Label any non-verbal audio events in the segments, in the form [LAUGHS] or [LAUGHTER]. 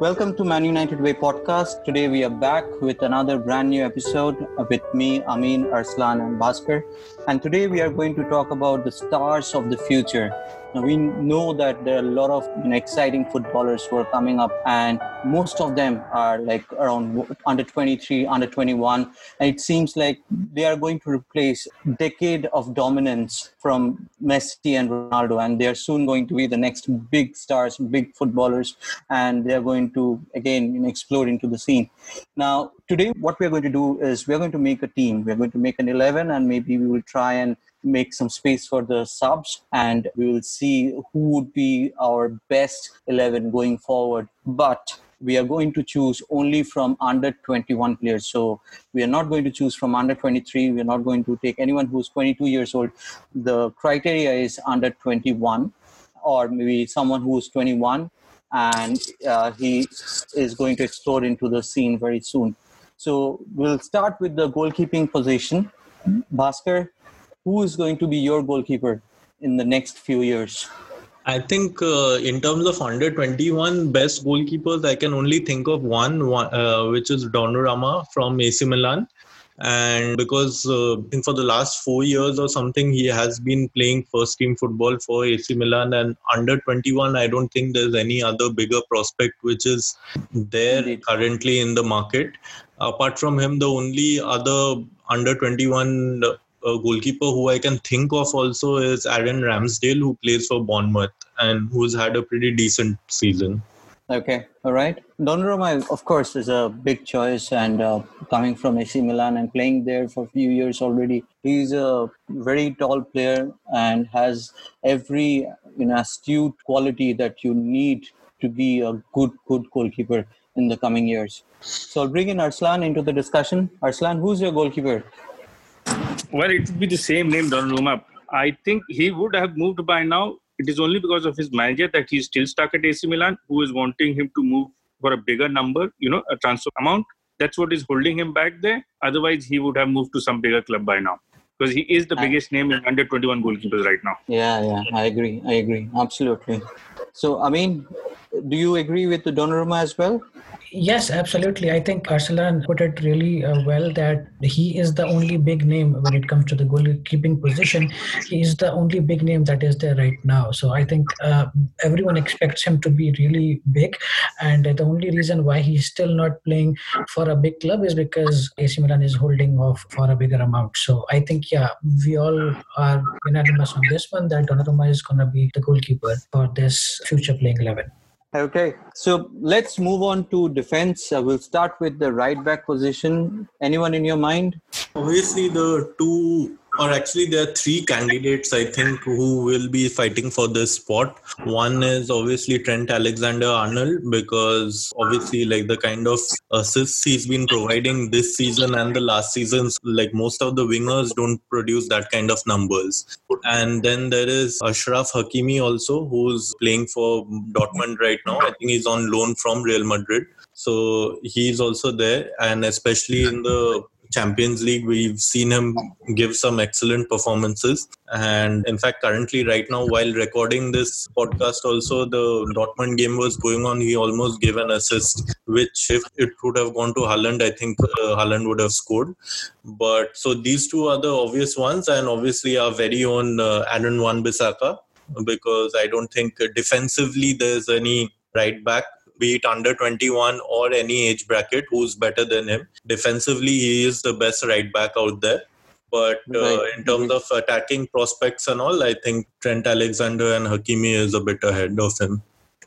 Welcome to Man United Way podcast. Today we are back with another brand new episode with me, Amin, Arslan, and Bhaskar. And today we are going to talk about the stars of the future. Now, we know that there are a lot of you know, exciting footballers who are coming up, and most of them are like around under 23, under 21. And it seems like they are going to replace decade of dominance from Messi and Ronaldo, and they are soon going to be the next big stars, big footballers, and they are going to again you know, explode into the scene. Now, today, what we are going to do is we are going to make a team. We are going to make an 11, and maybe we will try and make some space for the subs and we will see who would be our best 11 going forward. But we are going to choose only from under 21 players. So we are not going to choose from under 23 we are not going to take anyone who's 22 years old. The criteria is under 21 or maybe someone who's 21 and uh, he is going to explode into the scene very soon. So we'll start with the goalkeeping position. Bhaskar, who is going to be your goalkeeper in the next few years? I think uh, in terms of under 21 best goalkeepers, I can only think of one, one uh, which is Donnarumma from AC Milan. And because uh, I think for the last four years or something, he has been playing first team football for AC Milan. And under 21, I don't think there's any other bigger prospect which is there Indeed. currently in the market. Apart from him, the only other under 21 a goalkeeper who I can think of also is Aaron Ramsdale, who plays for Bournemouth and who's had a pretty decent season. Okay, all right. Donnarumma, of course, is a big choice, and uh, coming from AC Milan and playing there for a few years already, he's a very tall player and has every you know astute quality that you need to be a good good goalkeeper in the coming years. So I'll bring in Arslan into the discussion. Arslan, who's your goalkeeper? Well, it would be the same name, Donnarumma. I think he would have moved by now. It is only because of his manager that he's still stuck at AC Milan, who is wanting him to move for a bigger number, you know, a transfer amount. That's what is holding him back there. Otherwise, he would have moved to some bigger club by now because he is the biggest name in under 21 goalkeepers right now. Yeah, yeah, I agree. I agree. Absolutely. So, I mean, do you agree with the Donnarumma as well? Yes, absolutely. I think Arslan put it really uh, well that he is the only big name when it comes to the goalkeeping position. He is the only big name that is there right now. So I think uh, everyone expects him to be really big. And the only reason why he's still not playing for a big club is because AC Milan is holding off for a bigger amount. So I think, yeah, we all are unanimous on this one that Donnarumma is going to be the goalkeeper for this future playing 11. Okay, so let's move on to defense. Uh, we'll start with the right back position. Anyone in your mind? Obviously, the two or actually there are three candidates i think who will be fighting for this spot. One is obviously trent alexander arnold because obviously like the kind of assists he's been providing this season and the last seasons like most of the wingers don't produce that kind of numbers. And then there is ashraf hakimi also who's playing for dortmund right now. I think he's on loan from real madrid. So he's also there. And especially in the Champions League, we've seen him give some excellent performances. And in fact, currently, right now, while recording this podcast, also the Dortmund game was going on. He almost gave an assist, which if it would have gone to Haaland, I think uh, Haaland would have scored. But so these two are the obvious ones, and obviously our very own uh, Aaron Wan-Bissaka, because I don't think defensively there's any right back be it under 21 or any age bracket, who's better than him. Defensively, he is the best right back out there. But uh, right. in terms of attacking prospects and all, I think Trent Alexander and Hakimi is a bit ahead of him.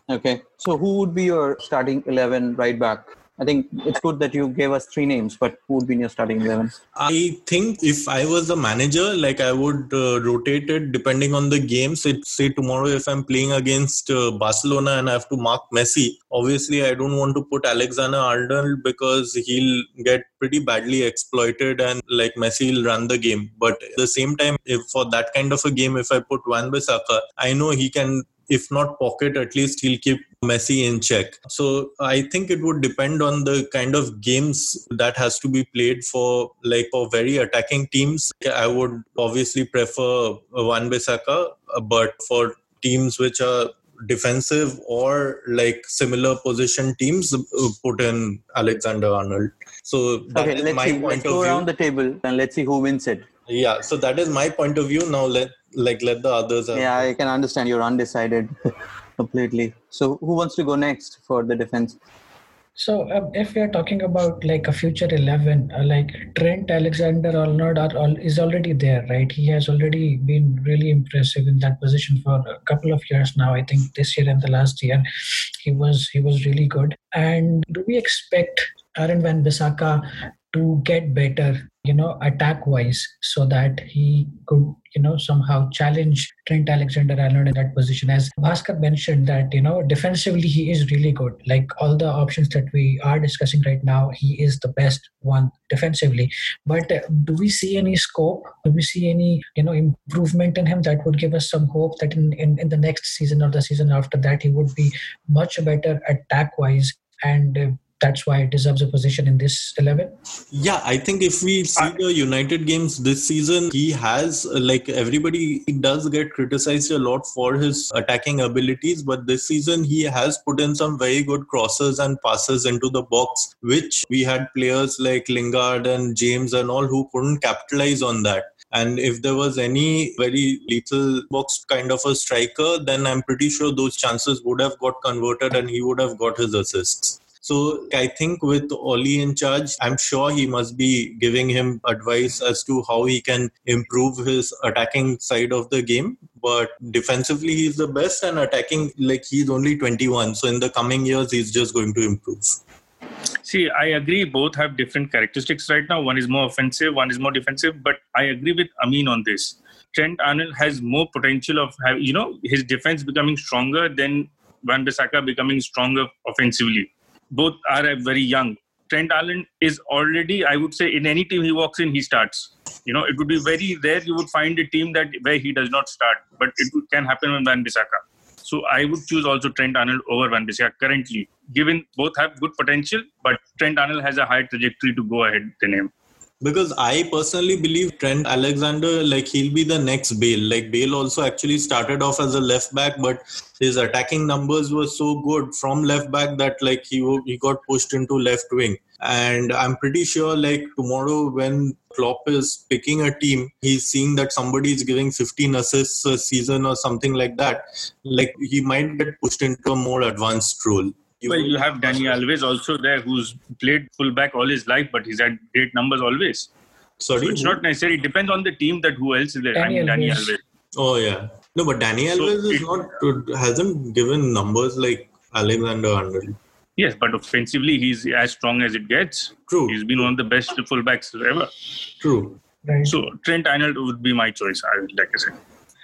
Okay. So who would be your starting 11 right back? I think it's good that you gave us three names, but who would be in your starting 11? I think if I was a manager, like I would uh, rotate it depending on the games. It, say tomorrow, if I'm playing against uh, Barcelona and I have to mark Messi, obviously I don't want to put Alexander Arnold because he'll get pretty badly exploited and like Messi will run the game. But at the same time, if for that kind of a game, if I put Wan-Bissaka, I know he can if not pocket, at least he'll keep Messi in check. So I think it would depend on the kind of games that has to be played for like for very attacking teams. I would obviously prefer Wan-Bissaka, but for teams which are defensive or like similar position teams put in Alexander Arnold. So that okay, is let's my see. point Let's of go view. around the table and let's see who wins it. Yeah, so that is my point of view. Now let like let the others. have- Yeah, I can understand you're undecided [LAUGHS] completely. So who wants to go next for the defense? So, um, if we are talking about like a future 11, uh, like Trent Alexander Arnold are, all, is already there, right? He has already been really impressive in that position for a couple of years now. I think this year and the last year, he was he was really good. And do we expect Aaron Wan-Bissaka to get better, you know, attack wise, so that he could, you know, somehow challenge Trent Alexander Arnold in that position? As Bhaskar mentioned, that you know, defensively he is really good. Like all the options that we are discussing right now, he is the best one defensively. But uh, do we see any scope? Do we see any, you know, improvement in him that would give us some hope that in in, in the next season or the season after that he would be much better attack wise and. Uh, that's why it deserves a position in this 11 Yeah, I think if we see I- the United games this season, he has uh, like everybody he does get criticized a lot for his attacking abilities, but this season he has put in some very good crosses and passes into the box, which we had players like Lingard and James and all who couldn't capitalize on that. And if there was any very lethal box kind of a striker, then I'm pretty sure those chances would have got converted and he would have got his assists. So I think with Ole in charge, I'm sure he must be giving him advice as to how he can improve his attacking side of the game. But defensively, he's the best, and attacking, like he's only 21. So in the coming years, he's just going to improve. See, I agree. Both have different characteristics right now. One is more offensive, one is more defensive. But I agree with Amin on this. Trent Arnold has more potential of, have, you know, his defense becoming stronger than Wan-Bissaka becoming stronger offensively. Both are very young. Trent Arnold is already, I would say, in any team he walks in, he starts. You know, it would be very rare you would find a team that where he does not start, but it can happen with Wan-Bissaka. So I would choose also Trent Arnold over Wan-Bissaka currently, given both have good potential, but Trent Arnold has a higher trajectory to go ahead than him. Because I personally believe Trent Alexander, like he'll be the next Bale. Like Bale also actually started off as a left back, but his attacking numbers were so good from left back that like he he got pushed into left wing. And I'm pretty sure like tomorrow when Klopp is picking a team, he's seeing that somebody is giving 15 assists a season or something like that. Like he might get pushed into a more advanced role. Well, you have Dani Alves also there, who's played fullback all his life, but he's had great numbers always. Sorry. So it's not necessary. It depends on the team that who else is there. I Dani mean, Dani Alves. Alves. Oh yeah. No, but Dani So Alves is it- not hasn't given numbers like Alexander Arnold. Yes, but offensively, he's as strong as it gets. True. He's been one of the best fullbacks ever. True. right So Trent Arnold would be my choice. I would like I said.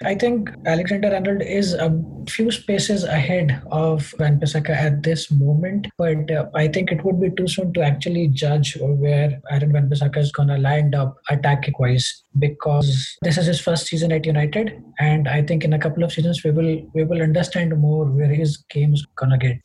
I think Alexander Arnold is a few spaces ahead of Wan-Bissaka at this moment, but uh, I think it would be too soon to actually judge where Aaron Wan-Bissaka is going to land up attacking wise because this is his first season at United, and I think in a couple of seasons we will we will understand more where his game is going to get.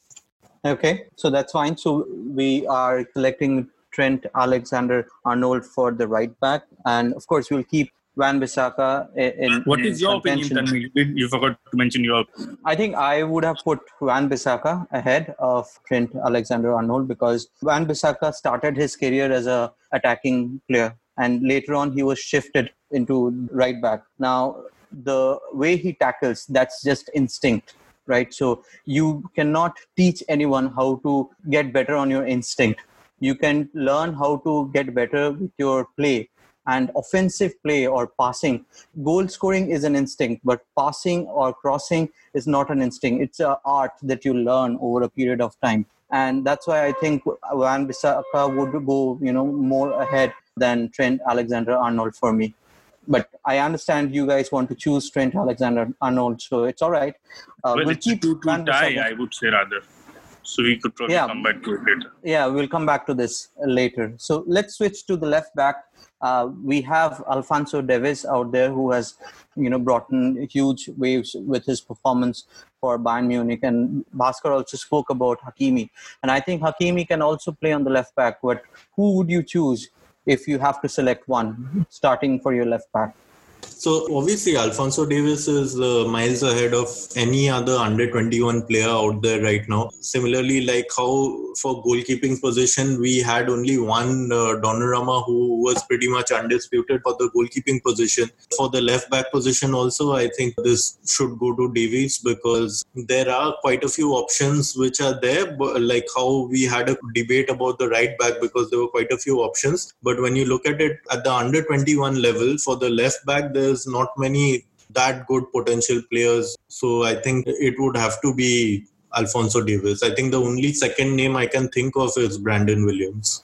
Okay, so that's fine. So we are collecting Trent Alexander Arnold for the right back, and of course we'll keep Wan-Bissaka in. What in is your opinion, contention. Tanvi? You, you forgot to mention your. I think I would have put Wan-Bissaka ahead of Trent Alexander Arnold because Wan-Bissaka started his career as a attacking player and later on he was shifted into right back. Now the way he tackles that's just instinct right so you cannot teach anyone how to get better on your instinct you can learn how to get better with your play and offensive play or passing. Goal scoring is an instinct but passing or crossing is not an instinct. It's an art that you learn over a period of time. And that's why i think wan-bissaka would go you know more ahead than trent alexander arnold for me. But i understand you guys want to choose trent alexander arnold so it's all right. Uh, well, we'll it's two to tie, I would say rather. So we could probably Yeah. come back to it later. yeah we'll come back to this later. So let's switch to the left back. Uh, we have alphonso davies out there who has you know brought in huge waves with his performance for bayern munich. And bhaskar also spoke about hakimi. And i think hakimi can also play on the left back. But who would you choose if you have to select one starting for your left back So obviously, Alphonso Davies is uh, miles ahead of any other under 21 player out there right now. Similarly, like how for goalkeeping position, we had only one uh, Donnarumma who was pretty much undisputed for the goalkeeping position. For the left back position, also, I think this should go to Davies because there are quite a few options which are there, but like how we had a debate about the right back because there were quite a few options. But when you look at it at the under 21 level, for the left back, there's not many that good potential players. So I think it would have to be Alphonso Davies. I think the only second name I can think of is Brandon Williams.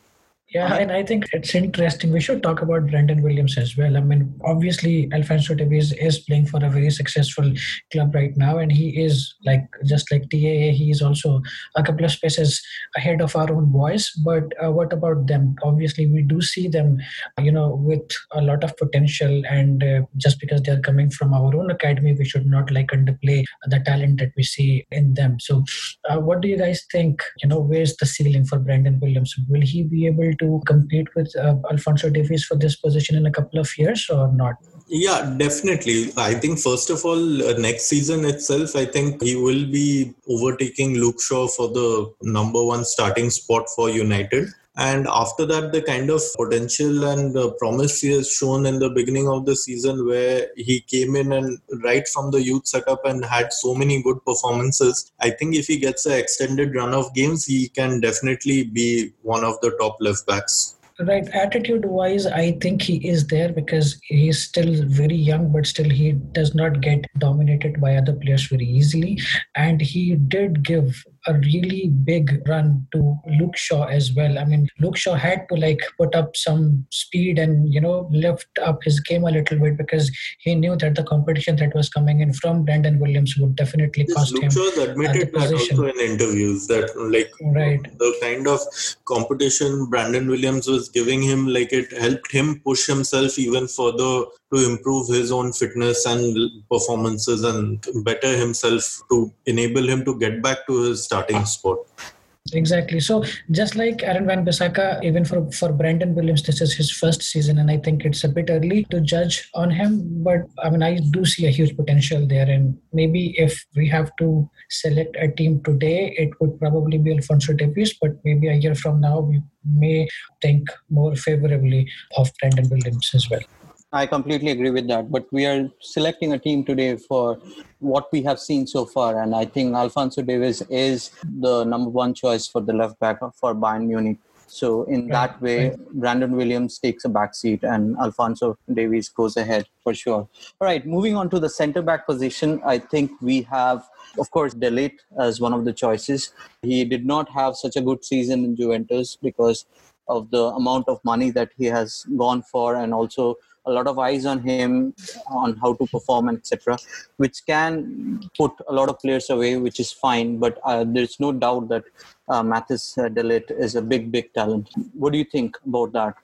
Yeah, and I think it's interesting. We should talk about Brandon Williams as well. I mean, obviously, Alphonso Davies is playing for a very successful club right now, and he is like just like TAA. He is also a couple of spaces ahead of our own boys. But uh, what about them? Obviously, we do see them, you know, with a lot of potential, and uh, just because they are coming from our own academy, we should not like underplay the talent that we see in them. So, uh, what do you guys think? You know, where's the ceiling for Brandon Williams? Will he be able to compete with uh, Alphonso Davies for this position in a couple of years or not? Yeah, definitely. I think first of all, uh, next season itself, I think he will be overtaking Luke Shaw for the number one starting spot for United. And after that, the kind of potential and uh, promise he has shown in the beginning of the season, where he came in and right from the youth setup and had so many good performances, I think if he gets an extended run of games, he can definitely be one of the top left backs. Right. Attitude wise i think he is there because he's still very young but still he does not get dominated by other players very easily. And he did give a really big run to Luke Shaw as well. I mean, Luke Shaw had to like put up some speed and you know lift up his game a little bit because he knew that the competition that was coming in from Brandon Williams would definitely cost Luke him. Shaw's admitted that also in interviews that like right. the kind of competition Brandon Williams was giving him, like it helped him push himself even further to improve his own fitness and performances and better himself to enable him to get back to his starting spot. Exactly. So just like Aaron Wan-Bissaka, even for, for Brandon Williams, this is his first season, and I think it's a bit early to judge on him. But I mean, I do see a huge potential there, and maybe if we have to select a team today, it would probably be Alphonso Davies. But maybe a year from now, we may think more favorably of Brandon Williams as well. I completely agree with that. But we are selecting a team today for what we have seen so far, and I think Alphonso Davies is the number one choice for the left back for Bayern Munich. So in that way. Brandon Williams takes a back seat and Alphonso Davies goes ahead for sure. All right, moving on to the centre back position, I think we have, of course, De Ligt as one of the choices. He did not have such a good season in Juventus because of the amount of money that he has gone for and also a lot of eyes on him on how to perform and etc which can put a lot of players away which is fine but uh, there's no doubt that uh, Matthijs uh, De Ligt is a big big talent what do you think about that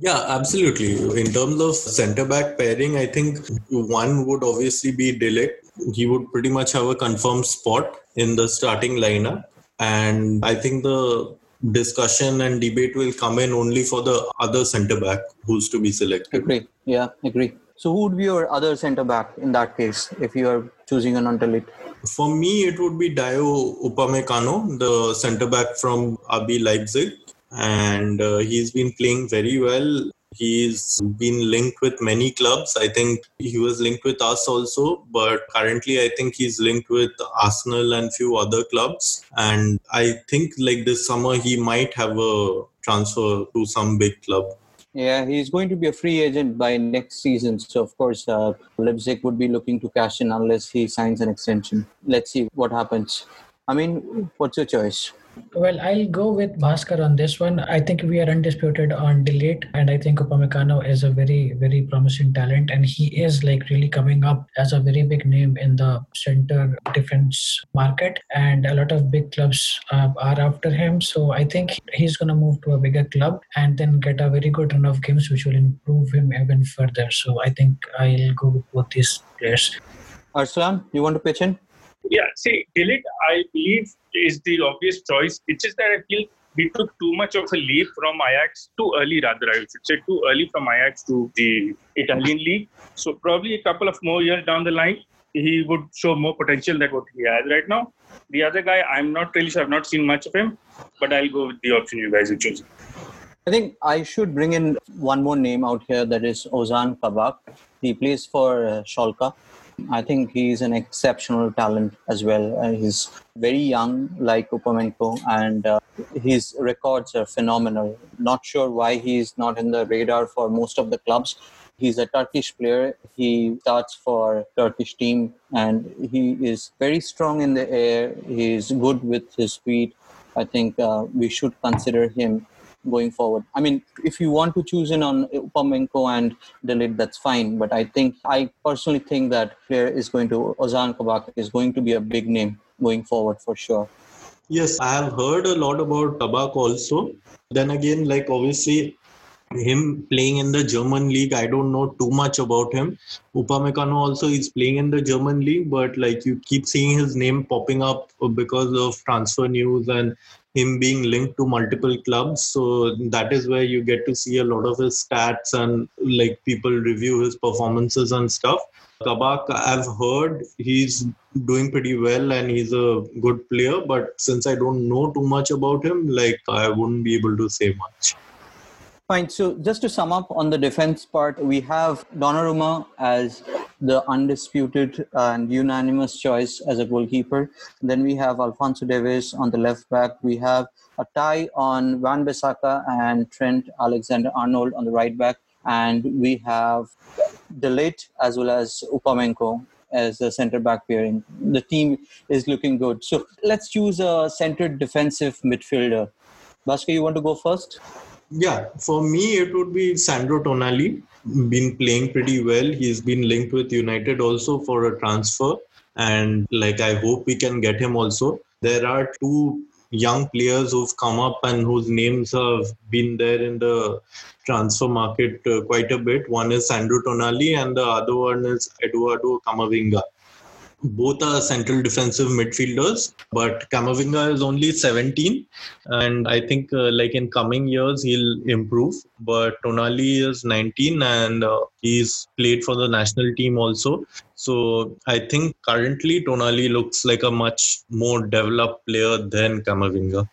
yeah, absolutely. In terms of centre back pairing, I think one would obviously be De Ligt. He would pretty much have a confirmed spot in the starting lineup. And I think the discussion and debate will come in only for the other centre back who's to be selected. Agree. Yeah, agree. So who would be your other centre back in that case if you are choosing an alternate? For me, it would be Dayot Upamecano, the centre back from RB Leipzig, and uh, he's been playing very well. He's been linked with many clubs. I think he was linked with us also, but currently I think he's linked with Arsenal and few other clubs. And I think like this summer he might have a transfer to some big club. Yeah, he's going to be a free agent by next season. So, of course, uh, Leipzig would be looking to cash in unless he signs an extension. Let's see what happens. I mean, what's your choice? Well, I'll go with Bhaskar on this one. I think we are undisputed on De Ligt, and I think Upamecano is a very, very promising talent, and he is like really coming up as a very big name in the center defense market, and a lot of big clubs uh, are after him. So I think he's gonna move to a bigger club and then get a very good run of games, which will improve him even further. So I think I'll go with both these players. Arslan, you want to pitch in? Yeah, see, De Ligt, I believe is the obvious choice. It's just that I feel we took too much of a leap from Ajax, too early rather, I should say, too early from Ajax to the Italian league. So probably a couple of more years down the line, he would show more potential than what he has right now. The other guy, I'm not really sure. I've not seen much of him, but I'll go with the option you guys are choosing. I think I should bring in one more name out here that is Ozan Kabak. He plays for uh, Schalke. I think he's an exceptional talent as well. Uh, he's very young, like Upamecano, and uh, his records are phenomenal. Not sure why he's not in the radar for most of the clubs. He's a Turkish player. He starts for Turkish team, and he is very strong in the air. He's good with his feet. I think uh, we should consider him going forward. I mean, if you want to choose in on Upamecano and De Ligt, that's fine. But I think I personally think that player is going to Ozan Kabak is going to be a big name going forward for sure. Yes, I have heard a lot about Kabak also. Then again, like obviously him playing in the German league, I don't know too much about him. Upamecano also is playing in the German league, but like you keep seeing his name popping up because of transfer news and him being linked to multiple clubs. So that is where you get to see a lot of his stats and like people review his performances and stuff. Kabak, I've heard he's doing pretty well and he's a good player, but since I don't know too much about him, like I wouldn't be able to say much. Fine. So just to sum up on the defense part, we have Donnarumma as the undisputed and unanimous choice as a goalkeeper. Then we have Alphonso Davies on the left back. We have a tie on Wan-Bissaka and Trent Alexander-Arnold on the right back. And we have De as well as Upamecano as a center back pairing. The team is looking good. So let's choose a centered defensive midfielder. Bhaskar, you want to go first? Yeah, for me, it would be Sandro Tonali. Been playing pretty well. He's been linked with United also for a transfer. And like, I hope we can get him also. There are two young players who've come up and whose names have been there in the transfer market uh, quite a bit. One is Sandro Tonali, and the other one is Eduardo Camavinga both are central defensive midfielders, but Camavinga is only 17, and I think uh, like in coming years he'll improve. But Tonali is 19, and uh, he's played for the national team also. So I think currently Tonali looks like a much more developed player than Camavinga.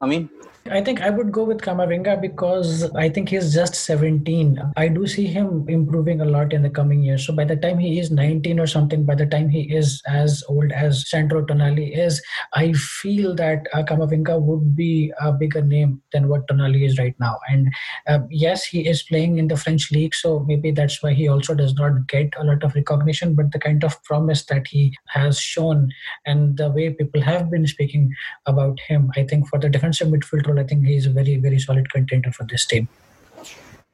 I mean, I think I would go with Camavinga because I think he's just 17. I do see him improving a lot in the coming years. So by the time he is 19 or something, by the time he is as old as Sandro Tonali is, I feel that uh, Camavinga would be a bigger name than what Tonali is right now. And uh, yes, he is playing in the French league, so maybe that's why he also does not get a lot of recognition. But the kind of promise that he has shown and the way people have been speaking about him, I think for the defensive midfield role, I think he's a very, very solid contender for this team.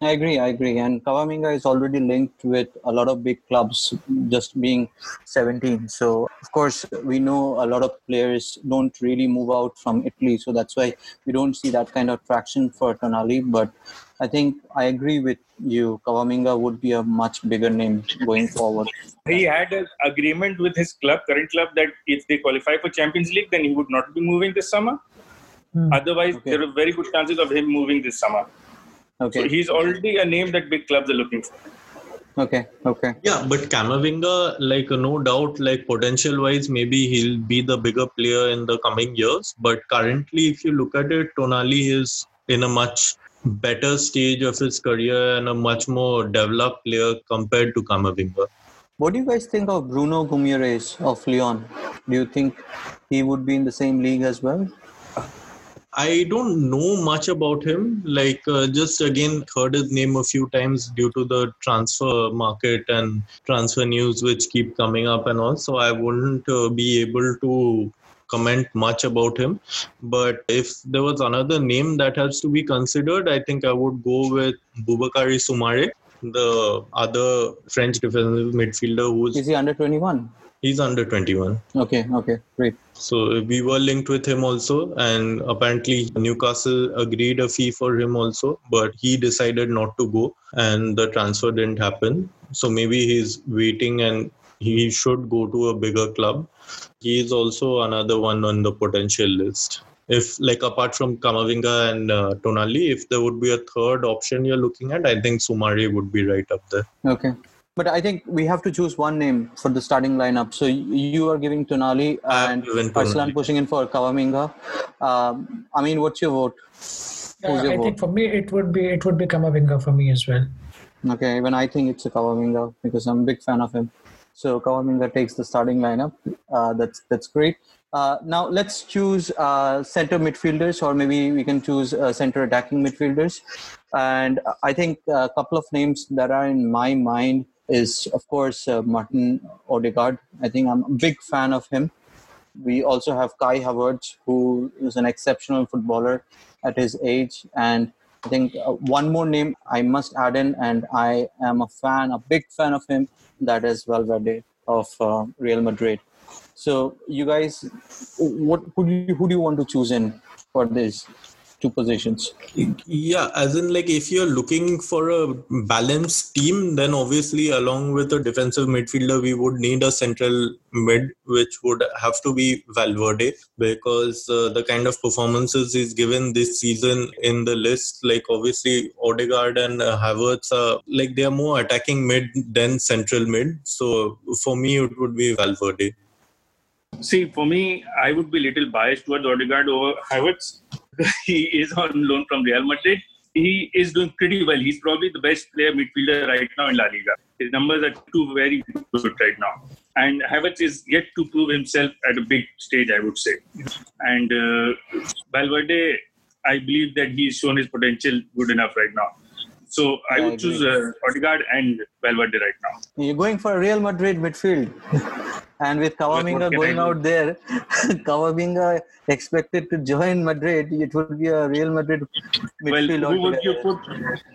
I agree, I agree. And Camavinga is already linked with a lot of big clubs, just being 17. So, of course, we know a lot of players don't really move out from Italy. So that's why we don't see that kind of traction for Tonali. But I think I agree with you. Camavinga would be a much bigger name going forward. He had an agreement with his club, current club, that if they qualify for Champions League, then he would not be moving this summer. Hmm. Otherwise, okay. there are very good chances of him moving this summer. Okay. So he's already a name that big clubs are looking for. Okay. Okay. Yeah, but Camavinga, like no doubt, like potential wise, maybe he'll be the bigger player in the coming years. But currently, if you look at it, Tonali is in a much better stage of his career and a much more developed player compared to Camavinga. What do you guys think of Bruno Guimaraes of Lyon? Do you think he would be in the same league as well? I don't know much about him. Like, uh, just again heard his name a few times due to the transfer market and transfer news which keep coming up and all. So I wouldn't uh, be able to comment much about him. But if there was another name that has to be considered, I think I would go with Boubakary Soumare, the other French defensive midfielder who's. Is he under 21? He's under 21. Okay, okay, great. So we were linked with him also, and apparently Newcastle agreed a fee for him also, but he decided not to go, and the transfer didn't happen. So maybe he's waiting and he should go to a bigger club. He is also another one on the potential list. if like apart from Camavinga and uh, Tonali, if there would be a third option you're looking at, I think Soumare would be right up there. Okay. But I think we have to choose one name for the starting lineup. So you are giving Tonali and Arslan pushing in for Camavinga. Um, I mean, what's your vote? Uh, your I vote? think for me it would be it would be Camavinga for me as well. Okay, even I think it's a Camavinga because I'm a big fan of him. So Camavinga takes the starting lineup. Uh, that's that's great. Uh, now let's choose uh, center midfielders, or maybe we can choose uh, center attacking midfielders. And I think a couple of names that are in my mind is, of course, uh, Martin Odegaard. I think I'm a big fan of him. We also have Kai Havertz, who is an exceptional footballer at his age, and I think uh, one more name I must add in, and I am a fan, a big fan of him. That is Valverde of uh, Real Madrid. So, you guys, what who do you, who do you want to choose in for this? Two positions. Yeah, as in like if you're looking for a balanced team, then obviously along with a defensive midfielder, we would need a central mid, which would have to be Valverde because uh, the kind of performances he's given this season in the list, like obviously Odegaard and uh, Havertz are like they are more attacking mid than central mid. So for me, it would be Valverde. See, for me, I would be little biased towards Odegaard over Havertz [LAUGHS] he is on loan from Real Madrid. He is doing pretty well. He's probably the best player midfielder right now in La Liga. His numbers are too very good right now. And Havertz is yet to prove himself at a big stage, I would say. And uh, Valverde, I believe that he's shown his potential good enough right now. So I, I would agree. choose uh, Odegaard and Valverde right now. You're going for Real Madrid midfield. And with Camavinga going out there, [LAUGHS] Camavinga expected to join Madrid, it would be a Real Madrid midfield. Well, who would you put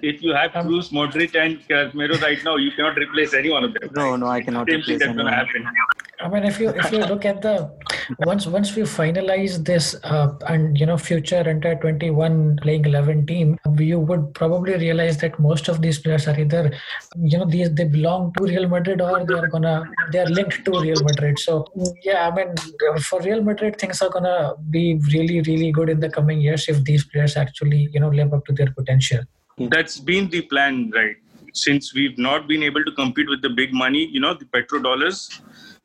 if you have Kroos, Modric, and Casemiro right now? You cannot replace any one of them. No, no, I cannot. Same thing that's going to happen. I mean, if you if you look at the once once we finalize this uh, and you know future under 21 playing 11 team, you would probably realize that most of these players are either you know these they belong to Real Madrid or they are gonna they are linked to Real Madrid. So yeah, I mean for Real Madrid things are gonna be really really good in the coming years if these players actually you know live up to their potential. That's been the plan, right? Since we've not been able to compete with the big money, you know, the petrodollars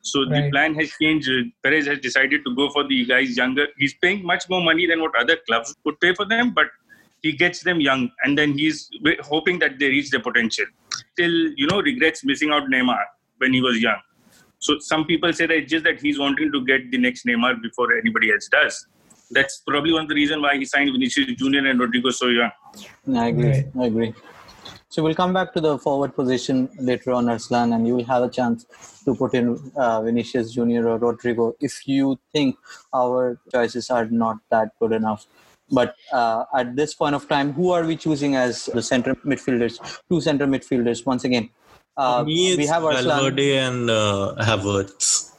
so right. the plan has changed. Perez has decided to go for the guys younger. He's paying much more money than what other clubs would pay for them, but he gets them young, and then he's hoping that they reach their potential. Still, you know, regrets missing out Neymar when he was young. So some people say that it's just that he's wanting to get the next Neymar before anybody else does. That's probably one of the reasons why he signed Vinicius Junior and Rodrygo so young. I agree. Right. I agree. So we'll come back to the forward position later on, Arslan, and you will have a chance to put in uh, Vinicius Junior or Rodrygo if you think our choices are not that good enough. But uh, at this point of time, who are we choosing as the center midfielders? Two center midfielders. Once again, uh, me, we have Arslan. Valverde and uh, Havertz.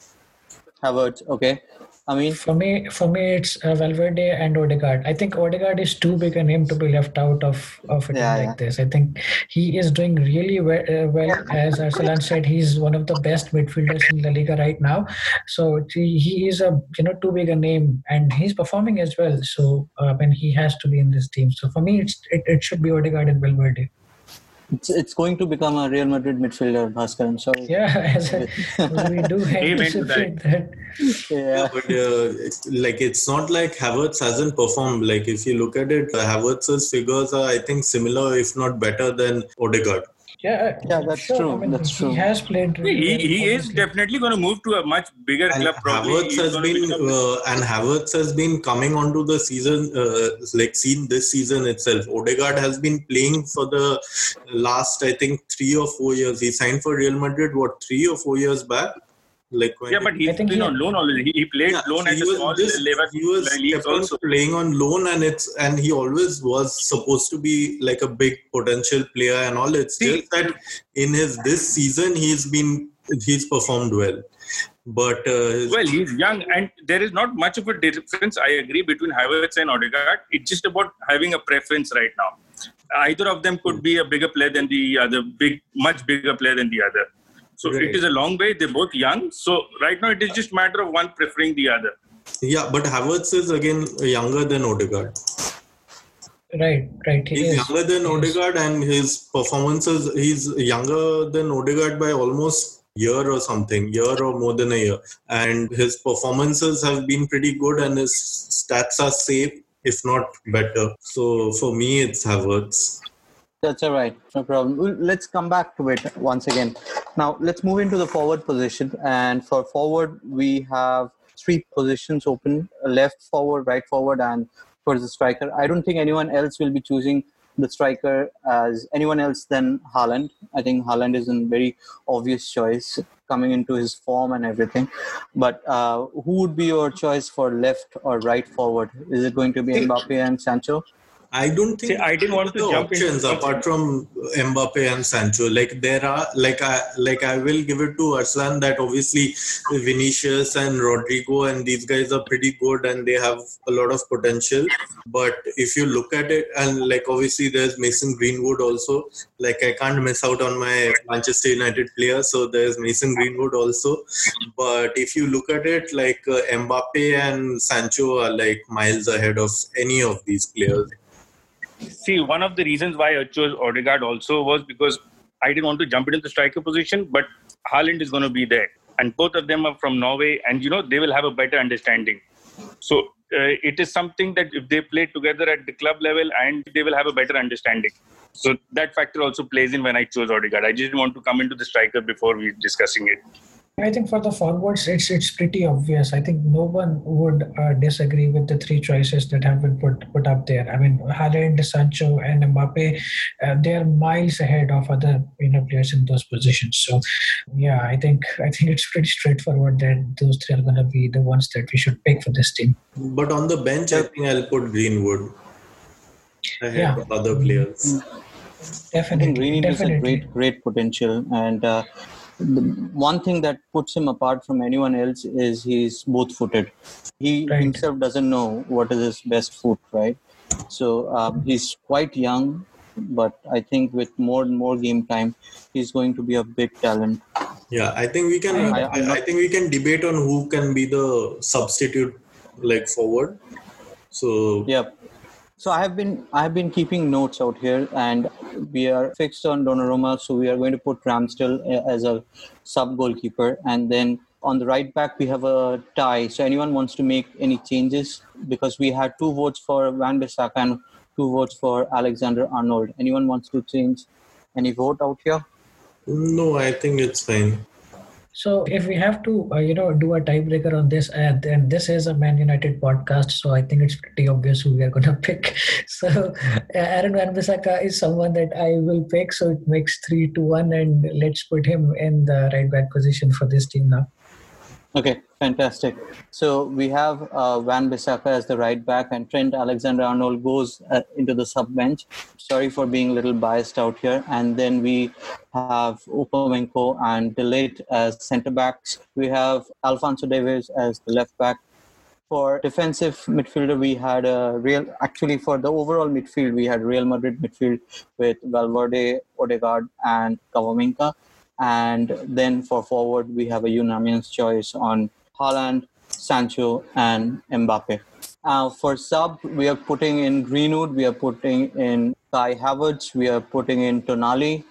Havertz, okay. I mean, for me, for me, it's uh, Valverde and Odegaard. I think Odegaard is too big a name to be left out of of a yeah, team yeah. like this. I think he is doing really well. Uh, well as Arslan said, he's one of the best midfielders in the Liga right now. So he, he is a you know too big a name, and he's performing as well. So uh, when he has to be in this team. So for me, it's it, it should be Odegaard and Valverde. It's, it's going to become a Real Madrid midfielder, Bhaskar. I'm sorry. Yeah, [LAUGHS] we do anticipate that. Yeah, but uh, like it's not like Havertz hasn't performed. Like if you look at it, Havertz's figures are, I think, similar, if not better, than Odegaard. Yeah, yeah, that's sure. true. I mean, that's true. He has played. Really he, he is definitely going to move to a much bigger and club. Probably. Havertz has been uh, and Havertz has been coming onto the season, uh, like seen this season itself. Odegaard has been playing for the last, I think, three or four years. He signed for Real Madrid what three or four years back like yeah, but he's been he, on loan already. He, he played yeah, loan at a small this, level. He was also. playing on loan, and it's and he always was supposed to be like a big potential player and all. It's See, just that in his this season he's been he's performed well. But uh, well, he's young, and there is not much of a difference. I agree between Havertz and Odegaard. It's just about having a preference right now. Either of them could be a bigger player than the other, big, much bigger player than the other. So right. it is a long way. They're both young. So right now it is just matter of one preferring the other. Yeah, but Havertz is again younger than Odegaard. Right, right. He He's is. younger than He is. Odegaard, and his performances. He's younger than Odegaard by almost year or something, year or more than a year, and his performances have been pretty good, and his stats are safe, if not better. So for me, it's Havertz. That's all right. No problem. Let's come back to it once again. Now, let's move into the forward position. And for forward, we have three positions open left forward, right forward, and for the striker. I don't think anyone else will be choosing the striker as anyone else than Haaland. I think Haaland is a very obvious choice coming into his form and everything. But uh, who would be your choice for left or right forward? Is it going to be Mbappe and Sancho? I don't think See, I didn't want to jump options something. apart from Mbappe and Sancho. Like there are, like I, like I will give it to Arslan that obviously Vinicius and Rodrygo and these guys are pretty good and they have a lot of potential. But if you look at it, and like obviously there's Mason Greenwood also. Like I can't miss out on my Manchester United player, so there's Mason Greenwood also. But if you look at it, like uh, Mbappe and Sancho are like miles ahead of any of these players. See, one of the reasons why I chose Odegaard also was because I didn't want to jump into the striker position, but Haaland is going to be there. And both of them are from Norway, and you know, they will have a better understanding. So uh, it is something that if they play together at the club level, and they will have a better understanding. So that factor also plays in when I chose Odegaard. I just didn't want to come into the striker before we discussing it. I think for the forwards, it's it's pretty obvious. I think no one would uh, disagree with the three choices that have been put put up there. I mean, Haaland, Sancho, and Mbappe, uh, they are miles ahead of other you know players in those positions. So, yeah, I think [LAUGHS] I think it's pretty straightforward that those three are going to be the ones that we should pick for this team. But on the bench, I think I'll put Greenwood ahead Yeah. of other players. I Definitely, Greenwood has a great, great potential. And uh, the one thing that puts him apart from anyone else is he's both-footed. He Right. himself doesn't know what is his best foot, right? So um, he's quite young, but I think with more and more game time, he's going to be a big talent. Yeah, I think we can. I- I, I'm I think we can debate on who can be the substitute, like forward. So Yep. So I have been I have been keeping notes out here, and we are fixed on Donnarumma. So we are going to put Ramsdale uh, as a sub goalkeeper, and then on the right back we have a tie. So anyone wants to make any changes because we had two votes for Wan-Bissaka and two votes for Alexander Arnold. Anyone wants to change any vote out here? no, I think it's fine. So if we have to, uh, you know, do a tiebreaker on this, uh, then this is a Man United podcast, so I think it's pretty obvious who we are going [LAUGHS] to pick. So uh, Aaron Wan-Bissaka is someone that I will pick, so it makes three to one, and let's put him in the right back position for this team now. Okay, fantastic. So we have uh, Wan-Bissaka as the right back, and Trent Alexander-Arnold goes uh, into the sub bench. Sorry for being a little biased out here. And then we have Upamecano and De Ligt as centre backs. We have Alphonso Davies as the left back. For defensive midfielder, we had a real. Actually, for the overall midfield, we had Real Madrid midfield with Valverde, Odegaard, and Camavinga. And then for forward, we have a unanimous choice on Haaland, Sancho, and Mbappe. Uh, for sub, we are putting in Greenwood, we are putting in Kai Havertz, we are putting in Tonali,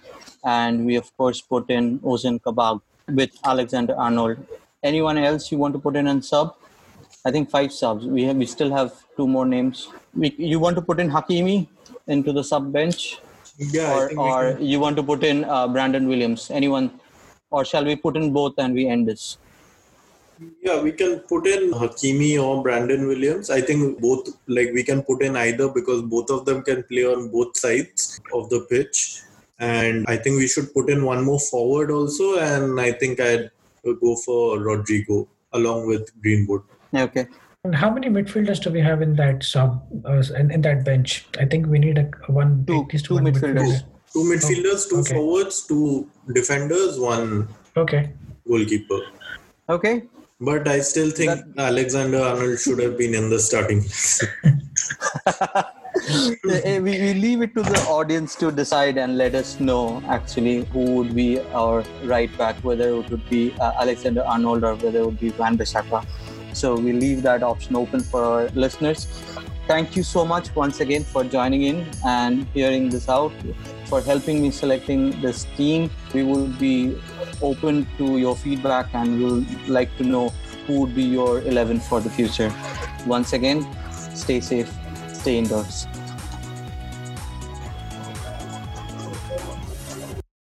and we of course put in Ozan Kabak with Alexander Arnold. Anyone else you want to put in in sub? I think five subs. We have we still have two more names. We, you want to put in Hakimi into the sub bench? Yeah, or, or can- you want to put in uh, Brandon Williams? Anyone? Or shall we put in both and we end this? Yeah, we can put in Hakimi or Brandon Williams. I think both, like, we can put in either because both of them can play on both sides of the pitch. And I think we should put in one more forward also. And I think I'd go for Rodrygo along with Greenwood. Okay. And how many midfielders do we have in that sub uh, in, in that bench? I think we need a one Two- at least two one midfielders. midfielder. Two midfielders, two okay. forwards, two defenders, one Okay. goalkeeper. Okay. But I still think Alexander Arnold should have been in the starting. [LAUGHS] [LAUGHS] Eh, we, we leave it to the audience to decide and let us know actually who would be our right back, whether it would be uh, Alexander Arnold or whether it would be Wan-Bissaka. So we leave that option open for our listeners. Thank you so much once again for joining in and hearing this out, for helping me selecting this team. We will be open to your feedback and we'll like to know who would be your 11 for the future. Once again, stay safe, stay indoors.